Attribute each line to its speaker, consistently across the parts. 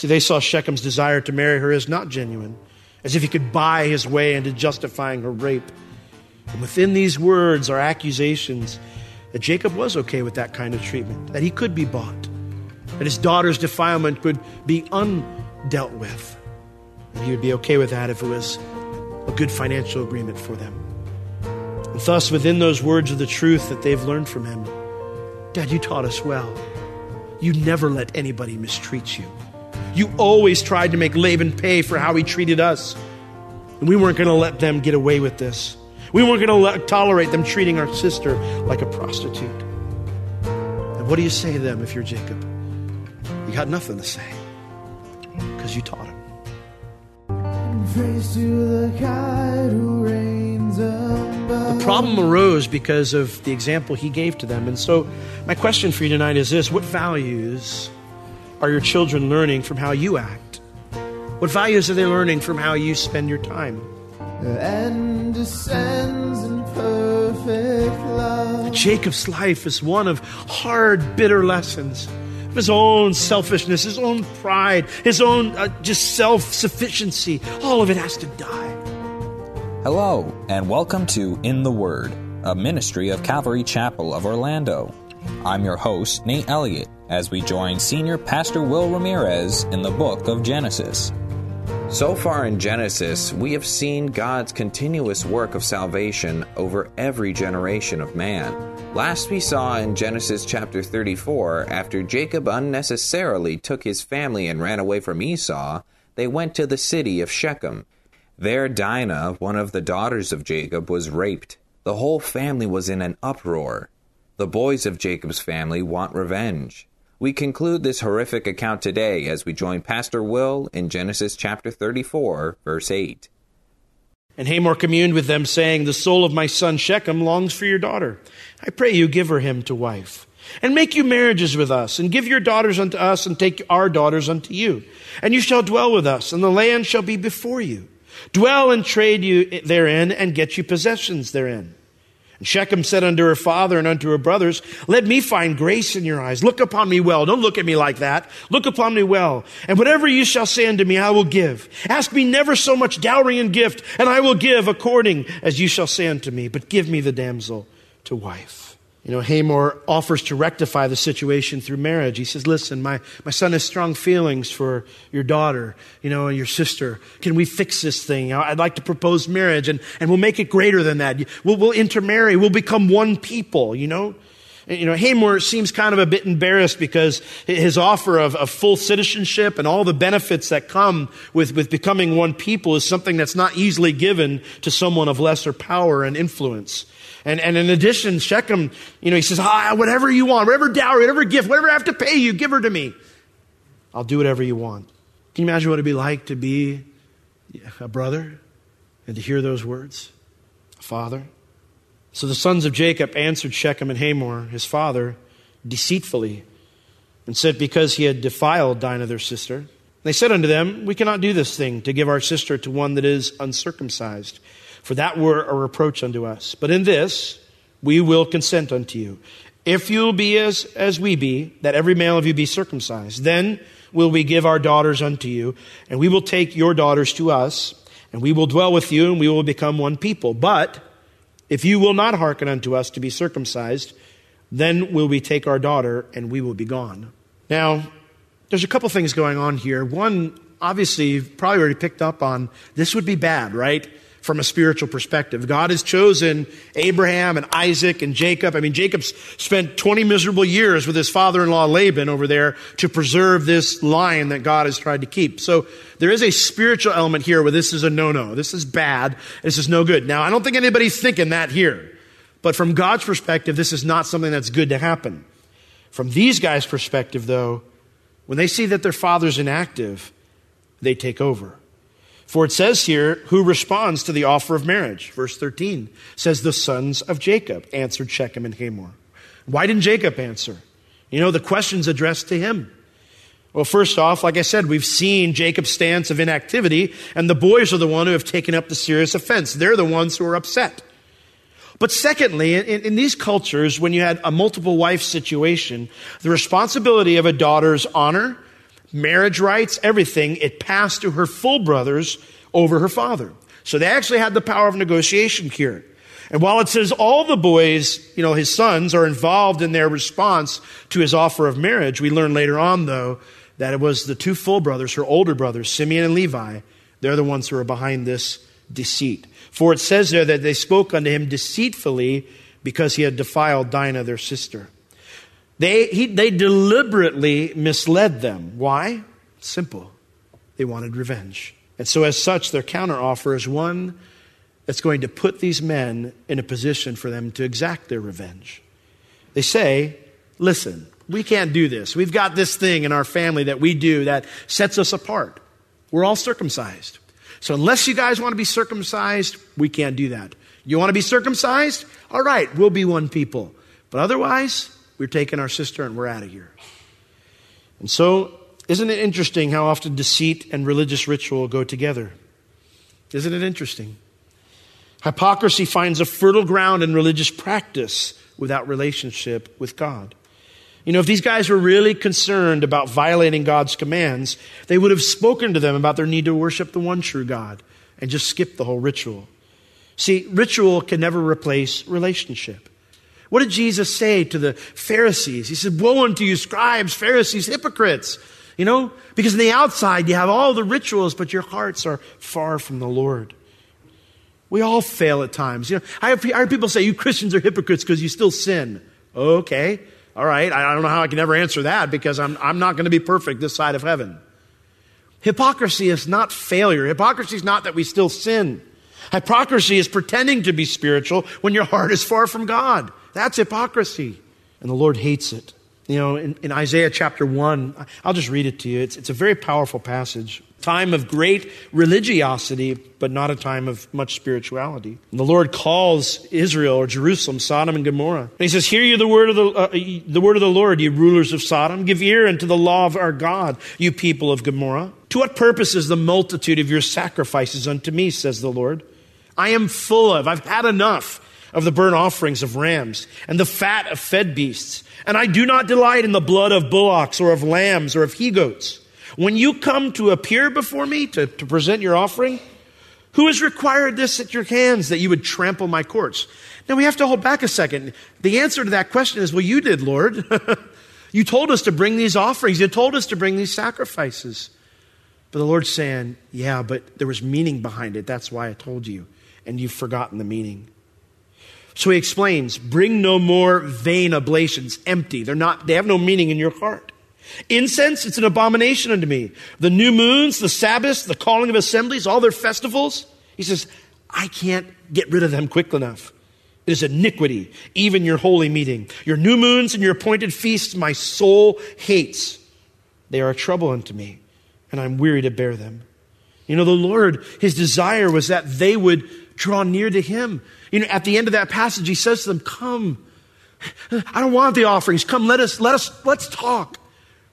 Speaker 1: See, they saw Shechem's desire to marry her as not genuine, as if he could buy his way into justifying her rape. And within these words are accusations that Jacob was okay with that kind of treatment, that he could be bought, that his daughter's defilement could be undealt with, and he would be okay with that if it was a good financial agreement for them. And thus, within those words of the truth that they've learned from him, Dad, you taught us well. You never let anybody mistreat you. You always tried to make Laban pay for how he treated us. And we weren't going to let them get away with this. We weren't going to tolerate them treating our sister like a prostitute. And what do you say to them if you're Jacob? You got nothing to say because you taught him. The problem arose because of the example he gave to them. And so, my question for you tonight is this What values are your children learning from how you act? What values are they learning from how you spend your time? And descends in perfect love. Jacob's life is one of hard, bitter lessons of his own selfishness, his own pride, his own uh, just self sufficiency. All of it has to die.
Speaker 2: Hello, and welcome to In the Word, a ministry of Calvary Chapel of Orlando. I'm your host, Nate Elliott, as we join Senior Pastor Will Ramirez in the book of Genesis.
Speaker 3: So far in Genesis, we have seen God's continuous work of salvation over every generation of man. Last we saw in Genesis chapter 34, after Jacob unnecessarily took his family and ran away from Esau, they went to the city of Shechem. There, Dinah, one of the daughters of Jacob, was raped. The whole family was in an uproar. The boys of Jacob's family want revenge. We conclude this horrific account today as we join Pastor Will in Genesis chapter 34, verse 8.
Speaker 1: And Hamor communed with them, saying, The soul of my son Shechem longs for your daughter. I pray you give her him to wife. And make you marriages with us, and give your daughters unto us, and take our daughters unto you. And you shall dwell with us, and the land shall be before you. Dwell and trade you therein, and get you possessions therein. And Shechem said unto her father and unto her brothers, Let me find grace in your eyes. Look upon me well. Don't look at me like that. Look upon me well. And whatever you shall say unto me, I will give. Ask me never so much dowry and gift, and I will give according as you shall say unto me. But give me the damsel to wife. You know, Hamor offers to rectify the situation through marriage. He says, Listen, my, my son has strong feelings for your daughter, you know, and your sister. Can we fix this thing? I'd like to propose marriage, and, and we'll make it greater than that. We'll, we'll intermarry. We'll become one people, you know? you know, Hamor seems kind of a bit embarrassed because his offer of, of, full citizenship and all the benefits that come with, with becoming one people is something that's not easily given to someone of lesser power and influence. And, and in addition, Shechem, you know, he says, ah, whatever you want, whatever dowry, whatever gift, whatever I have to pay you, give her to me. I'll do whatever you want. Can you imagine what it'd be like to be a brother and to hear those words? A father? So the sons of Jacob answered Shechem and Hamor, his father, deceitfully, and said, Because he had defiled Dinah, their sister. They said unto them, We cannot do this thing to give our sister to one that is uncircumcised for that were a reproach unto us. But in this we will consent unto you. If you'll be as, as we be, that every male of you be circumcised, then will we give our daughters unto you, and we will take your daughters to us, and we will dwell with you, and we will become one people. But if you will not hearken unto us to be circumcised, then will we take our daughter, and we will be gone. Now, there's a couple things going on here. One, obviously, you've probably already picked up on this would be bad, right? From a spiritual perspective. God has chosen Abraham and Isaac and Jacob. I mean, Jacob's spent 20 miserable years with his father-in-law Laban over there to preserve this line that God has tried to keep. So there is a spiritual element here where this is a no-no. This is bad. This is no good. Now, I don't think anybody's thinking that here. But from God's perspective, this is not something that's good to happen. From these guys' perspective, though, When they see that their father's inactive, they take over. For it says here, who responds to the offer of marriage? Verse 13 says, the sons of Jacob answered Shechem and Hamor. Why didn't Jacob answer? You know, the question's addressed to him. Well, first off, like I said, we've seen Jacob's stance of inactivity, and the boys are the one who have taken up the serious offense. They're the ones who are upset. But secondly, in, in, these cultures, when you had a multiple wife situation, the responsibility of a daughter's honor, marriage rights, everything, it passed to her full brothers over her father. So they actually had the power of negotiation here. And while it says all the boys, you know, his sons are involved in their response to his offer of marriage, we learn later on, though, that it was the two full brothers, her older brothers, Simeon and Levi, they're the ones who are behind this deceit. For it says there that they spoke unto him deceitfully because he had defiled Dinah, their sister. They, he, they deliberately misled them. Why? Simple. They wanted revenge. And so, as such, their counteroffer is one that's going to put these men in a position for them to exact their revenge. They say, Listen, we can't do this. We've got this thing in our family that we do that sets us apart. We're all circumcised. So, unless you guys want to be circumcised, we can't do that. You want to be circumcised? All right, we'll be one people. But otherwise, we're taking our sister and we're out of here. And so, isn't it interesting how often deceit and religious ritual go together? Isn't it interesting? Hypocrisy finds a fertile ground in religious practice without relationship with God. You know, if these guys were really concerned about violating God's commands, they would have spoken to them about their need to worship the one true God and just skip the whole ritual. See, ritual can never replace relationship. What did Jesus say to the Pharisees? He said, Woe unto you, scribes, Pharisees, hypocrites. You know, because on the outside you have all the rituals, but your hearts are far from the Lord. We all fail at times. You know, I have, I people say you Christians are hypocrites because you still sin. Okay, all right. I don't know how I can ever answer that because I'm, I'm not going to be perfect this side of heaven. Hypocrisy is not failure. Hypocrisy is not that we still sin. Hypocrisy is pretending to be spiritual when your heart is far from God. That's hypocrisy. And the Lord hates it. You know, in, in Isaiah chapter 1, I'll just read it to you. It's, it's a very powerful passage time of great religiosity, but not a time of much spirituality. And the Lord calls Israel or Jerusalem Sodom and Gomorrah. And he says, Hear you the word of the, uh, the word of the Lord, you rulers of Sodom. Give ear unto the law of our God, you people of Gomorrah. To what purpose is the multitude of your sacrifices unto me, says the Lord? I am full of, I've had enough of the burnt offerings of rams and the fat of fed beasts. And I do not delight in the blood of bullocks or of lambs or of he goats. When you come to appear before me to, to present your offering, who has required this at your hands that you would trample my courts? Now we have to hold back a second. The answer to that question is, well, you did, Lord. you told us to bring these offerings. You told us to bring these sacrifices. But the Lord's saying, yeah, but there was meaning behind it. That's why I told you. And you've forgotten the meaning. So he explains, bring no more vain oblations, empty. They're not, they have no meaning in your heart. Incense, it's an abomination unto me. The new moons, the Sabbaths, the calling of assemblies, all their festivals. He says, I can't get rid of them quick enough. It is iniquity, even your holy meeting. Your new moons and your appointed feasts, my soul hates. They are a trouble unto me, and I'm weary to bear them. You know, the Lord, his desire was that they would draw near to him. You know, at the end of that passage, he says to them, Come. I don't want the offerings. Come, let us, let us, let's talk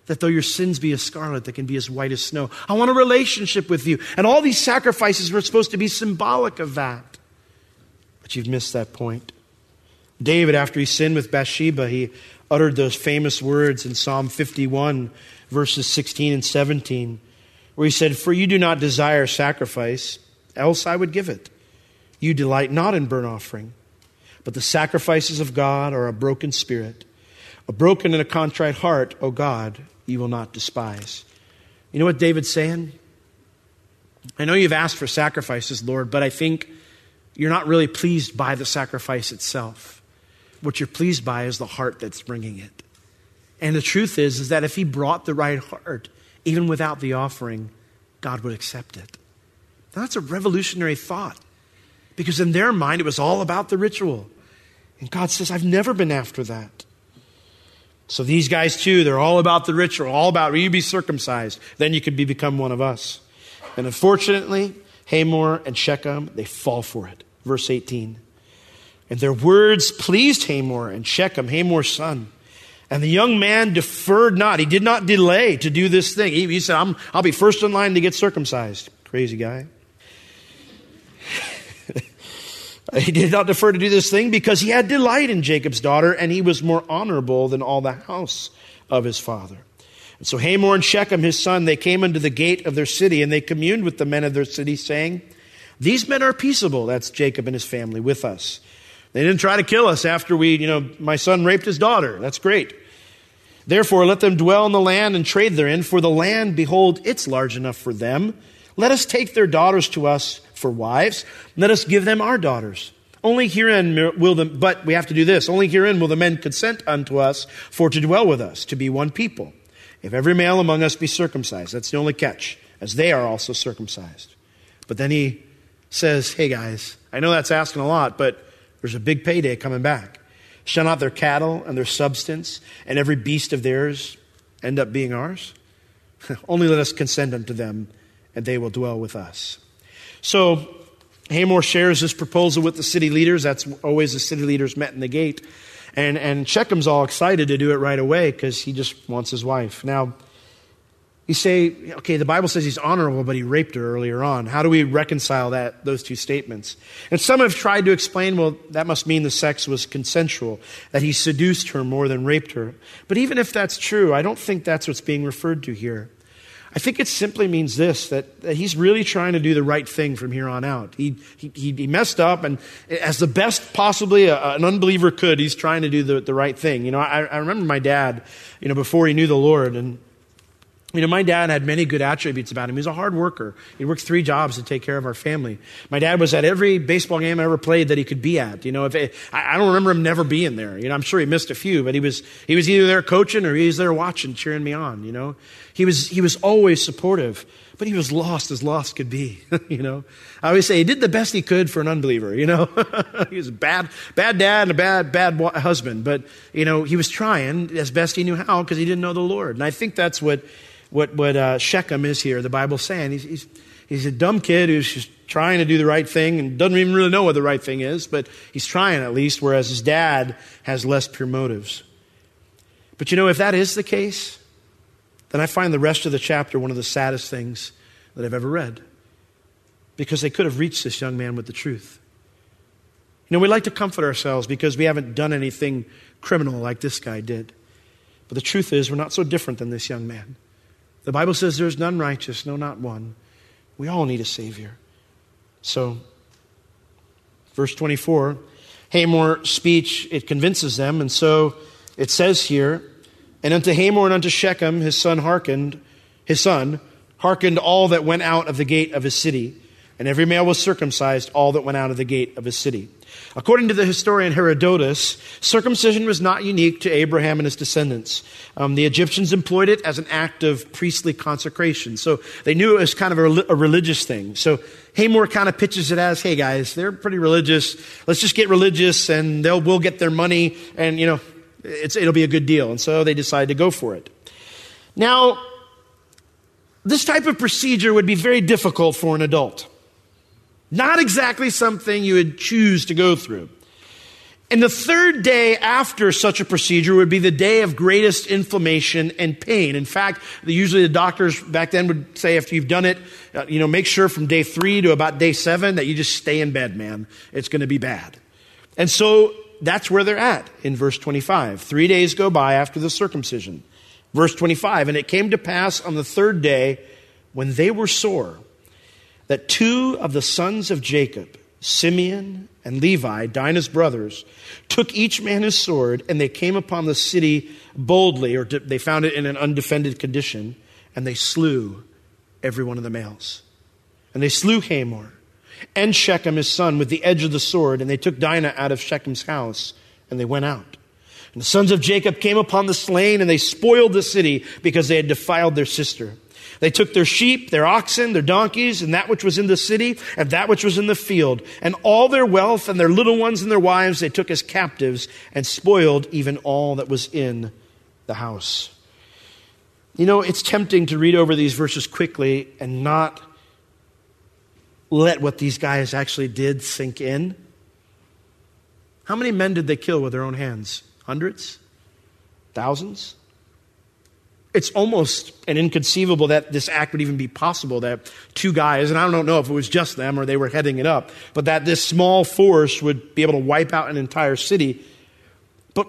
Speaker 1: that though your sins be as scarlet, they can be as white as snow. I want a relationship with you. And all these sacrifices were supposed to be symbolic of that. But you've missed that point. David, after he sinned with Bathsheba, he uttered those famous words in Psalm 51, verses 16 and 17, where he said, For you do not desire sacrifice, else I would give it. You delight not in burnt offering, but the sacrifices of God are a broken spirit. A broken and a contrite heart, O God, you will not despise. You know what David's saying? I know you've asked for sacrifices, Lord, but I think you're not really pleased by the sacrifice itself. What you're pleased by is the heart that's bringing it. And the truth is, is that if he brought the right heart, even without the offering, God would accept it. Now, that's a revolutionary thought because in their mind, it was all about the ritual. And God says, I've never been after that. So these guys too, they're all about the ritual, all about you be circumcised, then you could be, become one of us. And unfortunately, Hamor and Shechem, they fall for it. Verse 18. And their words pleased Hamor and Shechem, Hamor's son. And the young man deferred not. He did not delay to do this thing. He, he said, i will be first in line to get circumcised. Crazy guy. he did not defer to do this thing because he had delight in Jacob's daughter, and he was more honorable than all the house of his father. And so Hamor and Shechem, his son, they came unto the gate of their city, and they communed with the men of their city, saying, These men are peaceable. That's Jacob and his family with us. They didn't try to kill us after we, you know, my son raped his daughter. That's great. Therefore, let them dwell in the land and trade therein, for the land, behold, it's large enough for them. Let us take their daughters to us for wives. Let us give them our daughters. Only herein will the, but we have to do this. Only herein will the men consent unto us for to dwell with us, to be one people. If every male among us be circumcised, that's the only catch, as they are also circumcised. But then he says, Hey guys, I know that's asking a lot, but there's a big payday coming back. Shall not their cattle and their substance and every beast of theirs end up being ours? Only let us consent unto them, and they will dwell with us. So Hamor shares this proposal with the city leaders. That's always the city leaders met in the gate. And, and Shechem's all excited to do it right away because he just wants his wife. Now, you say, okay, the Bible says he's honorable, but he raped her earlier on. How do we reconcile that, those two statements? And some have tried to explain, well, that must mean the sex was consensual, that he seduced her more than raped her. But even if that's true, I don't think that's what's being referred to here. I think it simply means this that, that he's really trying to do the right thing from here on out. He, he, he messed up, and as the best possibly a, an unbeliever could, he's trying to do the, the right thing. You know, I, I remember my dad, you know, before he knew the Lord, and you know, my dad had many good attributes about him. He was a hard worker. He worked three jobs to take care of our family. My dad was at every baseball game I ever played that he could be at. You know, if it, I don't remember him never being there. You know, I'm sure he missed a few, but he was he was either there coaching or he was there watching, cheering me on. You know, he was he was always supportive, but he was lost as lost could be. you know, I always say he did the best he could for an unbeliever. You know, he was a bad bad dad and a bad bad husband, but you know he was trying as best he knew how because he didn't know the Lord. And I think that's what what, what uh, Shechem is here, the Bible's saying. He's, he's, he's a dumb kid who's just trying to do the right thing and doesn't even really know what the right thing is, but he's trying at least, whereas his dad has less pure motives. But you know, if that is the case, then I find the rest of the chapter one of the saddest things that I've ever read. Because they could have reached this young man with the truth. You know, we like to comfort ourselves because we haven't done anything criminal like this guy did. But the truth is, we're not so different than this young man. The Bible says there's none righteous, no, not one. We all need a Savior. So, verse 24, Hamor's speech, it convinces them. And so it says here, And unto Hamor and unto Shechem his son hearkened, his son hearkened all that went out of the gate of his city. And every male was circumcised, all that went out of the gate of his city. According to the historian Herodotus, circumcision was not unique to Abraham and his descendants. Um, the Egyptians employed it as an act of priestly consecration. So they knew it was kind of a, a religious thing. So Hamor kind of pitches it as, hey guys, they're pretty religious. Let's just get religious and they'll, we'll get their money and, you know, it'll be a good deal. And so they decide to go for it. Now, this type of procedure would be very difficult for an adult. Not exactly something you would choose to go through. And the third day after such a procedure would be the day of greatest inflammation and pain. In fact, usually the doctors back then would say after you've done it, uh, you know, make sure from day three to about day seven that you just stay in bed, man. It's going to be bad. And so that's where they're at in verse 25. Three days go by after the circumcision. Verse 25, and it came to pass on the third day when they were sore that two of the sons of Jacob, Simeon and Levi, Dinah's brothers, took each man his sword, and they came upon the city boldly, or they found it in an undefended condition, and they slew every one of the males. And they slew Hamor and Shechem his son with the edge of the sword, and they took Dinah out of Shechem's house, and they went out. And the sons of Jacob came upon the slain, and they spoiled the city because they had defiled their sister. They took their sheep, their oxen, their donkeys, and that which was in the city, and that which was in the field, and all their wealth, and their little ones and their wives they took as captives, and spoiled even all that was in the house. You know, it's tempting to read over these verses quickly and not let what these guys actually did sink in. How many men did they kill with their own hands? Hundreds? Thousands? It's almost an inconceivable that this act would even be possible that two guys, and I don't know if it was just them or they were heading it up, but that this small force would be able to wipe out an entire city. But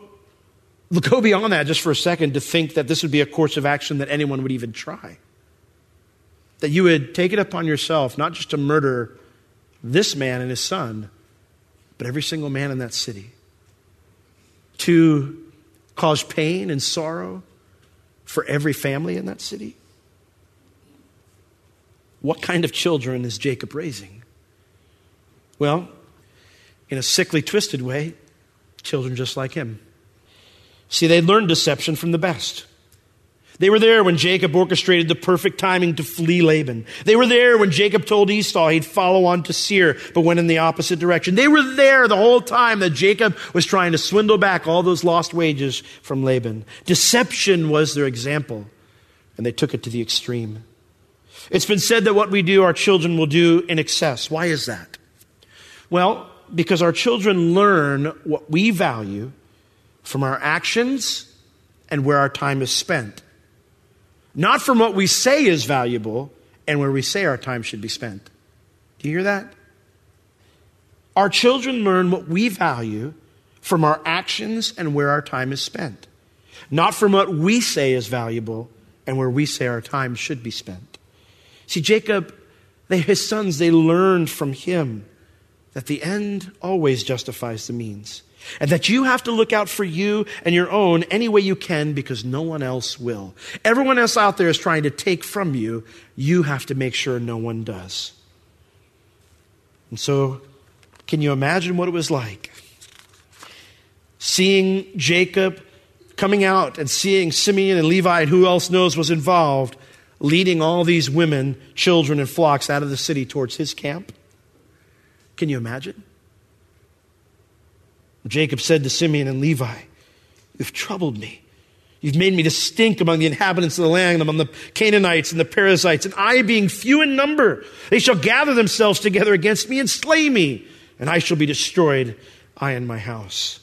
Speaker 1: go beyond that just for a second to think that this would be a course of action that anyone would even try. That you would take it upon yourself not just to murder this man and his son, but every single man in that city. To cause pain and sorrow for every family in that city? What kind of children is Jacob raising? Well, in a sickly, twisted way, children just like him. See, they learned deception from the best. They were there when Jacob orchestrated the perfect timing to flee Laban. They were there when Jacob told Esau he'd follow on to Seir, but went in the opposite direction. They were there the whole time that Jacob was trying to swindle back all those lost wages from Laban. Deception was their example, and they took it to the extreme. It's been said that what we do, our children will do in excess. Why is that? Well, because our children learn what we value from our actions and where our time is spent not from what we say is valuable and where we say our time should be spent. Do you hear that? Our children learn what we value from our actions and where our time is spent, not from what we say is valuable and where we say our time should be spent. See, Jacob, they, his sons, they learned from him that the end always justifies the means. And that you have to look out for you and your own any way you can because no one else will. Everyone else out there is trying to take from you. You have to make sure no one does. And so, can you imagine what it was like? Seeing Jacob coming out and seeing Simeon and Levi and who else knows was involved, leading all these women, children, and flocks out of the city towards his camp. Can you imagine? Jacob said to Simeon and Levi, You've troubled me. You've made me to stink among the inhabitants of the land, among the Canaanites and the Perizzites, and I, being few in number, they shall gather themselves together against me and slay me, and I shall be destroyed, I and my house.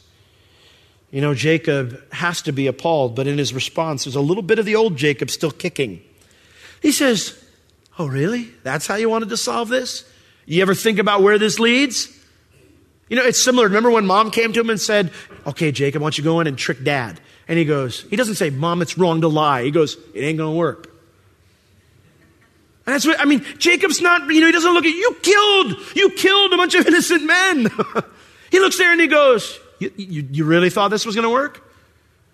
Speaker 1: You know, Jacob has to be appalled, but in his response, there's a little bit of the old Jacob still kicking. He says, Oh, really? That's how you wanted to solve this? You ever think about where this leads? You know, it's similar. Remember when mom came to him and said, Okay, Jacob, why don't you go in and trick dad? And he goes, He doesn't say, Mom, it's wrong to lie. He goes, It ain't going to work. And that's what, I mean, Jacob's not, you know, he doesn't look at, you killed, you killed a bunch of innocent men. he looks there and he goes, you, you, you really thought this was going to work?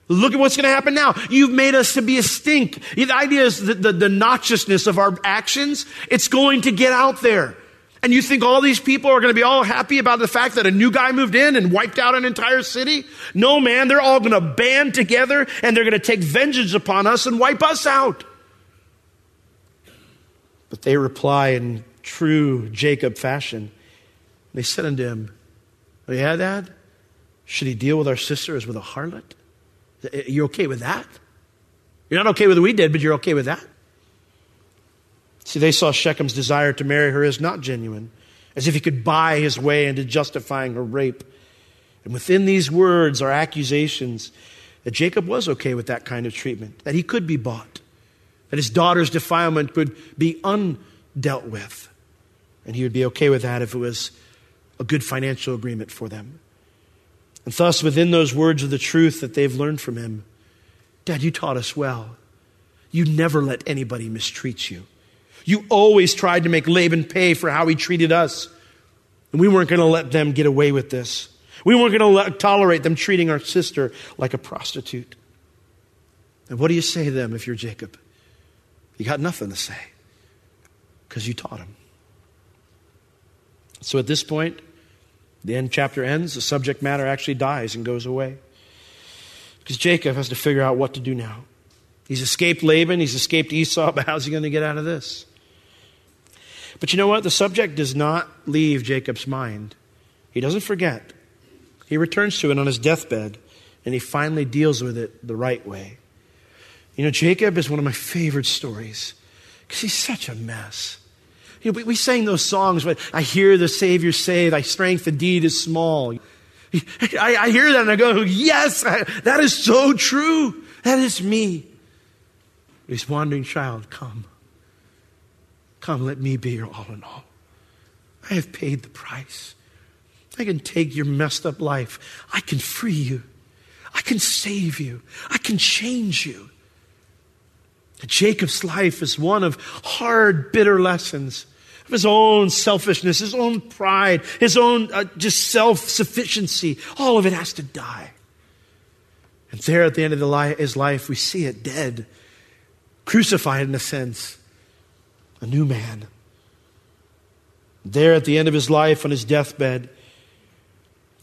Speaker 1: Look at what's going to happen now. You've made us to be a stink. The idea is the, the noxiousness of our actions, it's going to get out there. And you think all these people are going to be all happy about the fact that a new guy moved in and wiped out an entire city? No, man, they're all going to band together and they're going to take vengeance upon us and wipe us out. But they reply in true Jacob fashion. They said unto him, oh, Yeah, Dad? Should he deal with our sister as with a harlot? Are you okay with that? You're not okay with what we did, but you're okay with that? See, they saw Shechem's desire to marry her as not genuine, as if he could buy his way into justifying her rape. And within these words are accusations that Jacob was okay with that kind of treatment, that he could be bought, that his daughter's defilement could be undealt with. And he would be okay with that if it was a good financial agreement for them. And thus, within those words of the truth that they've learned from him, Dad, you taught us well. You never let anybody mistreat you. You always tried to make Laban pay for how he treated us. And we weren't going to let them get away with this. We weren't going to tolerate them treating our sister like a prostitute. And what do you say to them if you're Jacob? You got nothing to say because you taught him. So at this point, the end chapter ends, the subject matter actually dies and goes away. Because Jacob has to figure out what to do now. He's escaped Laban, he's escaped Esau, but how's he going to get out of this? But you know what? The subject does not leave Jacob's mind. He doesn't forget. He returns to it on his deathbed, and he finally deals with it the right way. You know, Jacob is one of my favorite stories because he's such a mess. You know, we, we sang those songs, but I hear the Savior say, Thy strength indeed is small. I, I hear that and I go, Yes, I, that is so true. That is me. This wandering child, come. Come, let me be your all in all. I have paid the price. I can take your messed up life. I can free you. I can save you. I can change you. Jacob's life is one of hard, bitter lessons of his own selfishness, his own pride, his own uh, just self sufficiency. All of it has to die. And there at the end of the li- his life, we see it dead, crucified in a sense, a new man. There at the end of his life on his deathbed,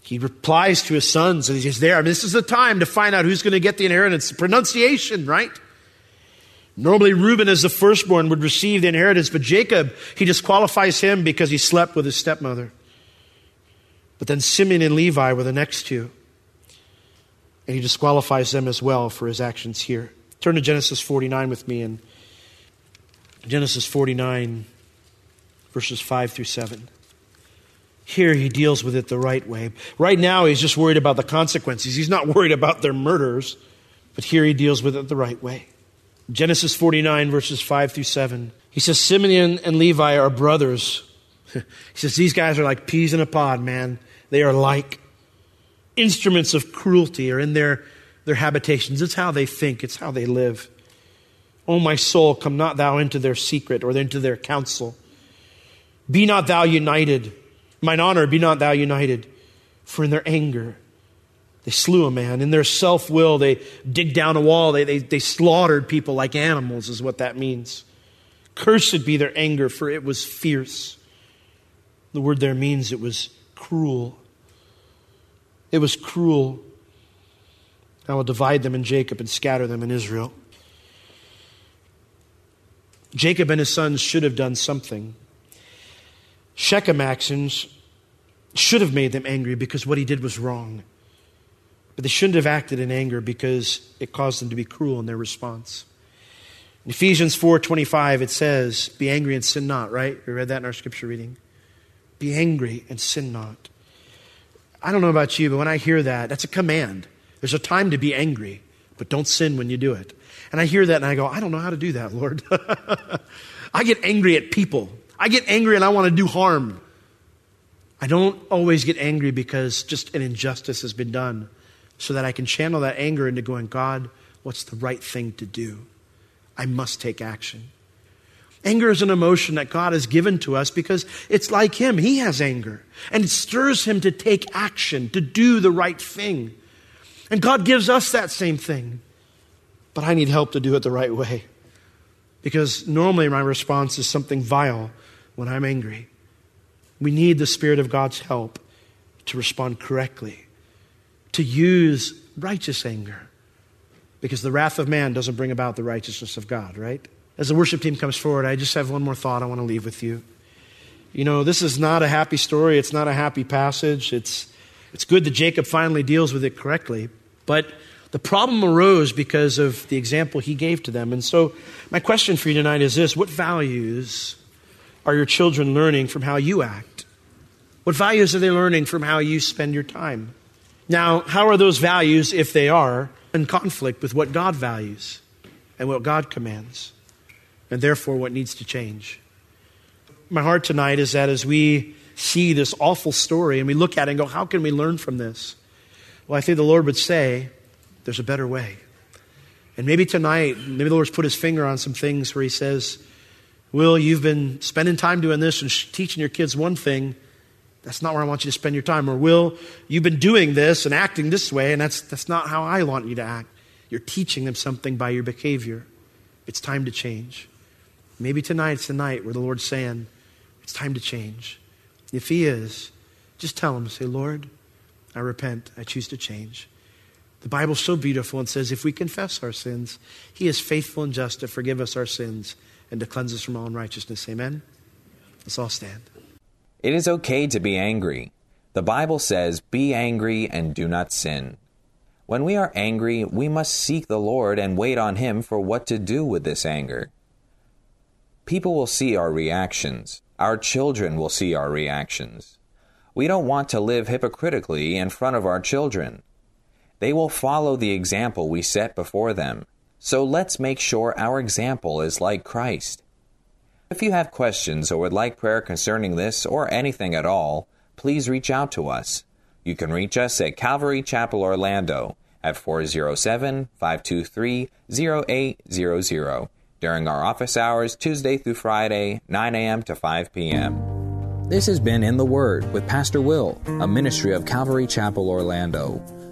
Speaker 1: he replies to his sons, and he's there. I mean, this is the time to find out who's going to get the inheritance. Pronunciation, right? Normally, Reuben, as the firstborn, would receive the inheritance, but Jacob, he disqualifies him because he slept with his stepmother. But then Simeon and Levi were the next two. And he disqualifies them as well for his actions here. Turn to Genesis 49 with me in Genesis 49, verses 5 through 7. Here he deals with it the right way. Right now, he's just worried about the consequences. He's not worried about their murders, but here he deals with it the right way. Genesis 49, verses 5 through 7. He says, Simeon and Levi are brothers. he says, These guys are like peas in a pod, man. They are like instruments of cruelty are in their, their habitations. It's how they think, it's how they live. O my soul, come not thou into their secret or into their counsel. Be not thou united. Mine honor, be not thou united. For in their anger, they slew a man. In their self will, they dig down a wall. They, they, they slaughtered people like animals, is what that means. Cursed be their anger, for it was fierce. The word there means it was cruel. It was cruel. I will divide them in Jacob and scatter them in Israel. Jacob and his sons should have done something. Shechem actions should have made them angry because what he did was wrong. But they shouldn't have acted in anger because it caused them to be cruel in their response. In Ephesians 4:25 it says, "Be angry and sin not," right? We read that in our scripture reading. Be angry and sin not. I don't know about you, but when I hear that, that's a command. There's a time to be angry, but don't sin when you do it. And I hear that and I go, I don't know how to do that, Lord. I get angry at people. I get angry and I want to do harm. I don't always get angry because just an injustice has been done so that I can channel that anger into going, God, what's the right thing to do? I must take action. Anger is an emotion that God has given to us because it's like Him. He has anger. And it stirs Him to take action, to do the right thing. And God gives us that same thing. But I need help to do it the right way. Because normally my response is something vile when I'm angry. We need the Spirit of God's help to respond correctly to use righteous anger because the wrath of man doesn't bring about the righteousness of God, right? As the worship team comes forward, I just have one more thought I want to leave with you. You know, this is not a happy story, it's not a happy passage. It's, it's good that Jacob finally deals with it correctly, but the problem arose because of the example he gave to them. And so, my question for you tonight is this What values are your children learning from how you act? What values are they learning from how you spend your time? Now, how are those values, if they are, in conflict with what God values and what God commands, and therefore what needs to change? My heart tonight is that as we see this awful story and we look at it and go, how can we learn from this? Well, I think the Lord would say, there's a better way. And maybe tonight, maybe the Lord's put his finger on some things where he says, Will, you've been spending time doing this and teaching your kids one thing that's not where I want you to spend your time. Or, Will, you've been doing this and acting this way, and that's, that's not how I want you to act. You're teaching them something by your behavior. It's time to change. Maybe tonight's the night where the Lord's saying, It's time to change. If He is, just tell Him, say, Lord, I repent. I choose to change. The Bible's so beautiful and says, if we confess our sins, He is faithful and just to forgive us our sins and to cleanse us from all unrighteousness. Amen? Let's all stand.
Speaker 3: It is okay to be angry. The Bible says, Be angry and do not sin. When we are angry, we must seek the Lord and wait on Him for what to do with this anger. People will see our reactions. Our children will see our reactions. We don't want to live hypocritically in front of our children. They will follow the example we set before them. So let's make sure our example is like Christ. If you have questions or would like prayer concerning this or anything at all, please reach out to us. You can reach us at Calvary Chapel Orlando at 407 523 0800 during our office hours Tuesday through Friday, 9 a.m. to 5 p.m.
Speaker 2: This has been In the Word with Pastor Will, a ministry of Calvary Chapel Orlando.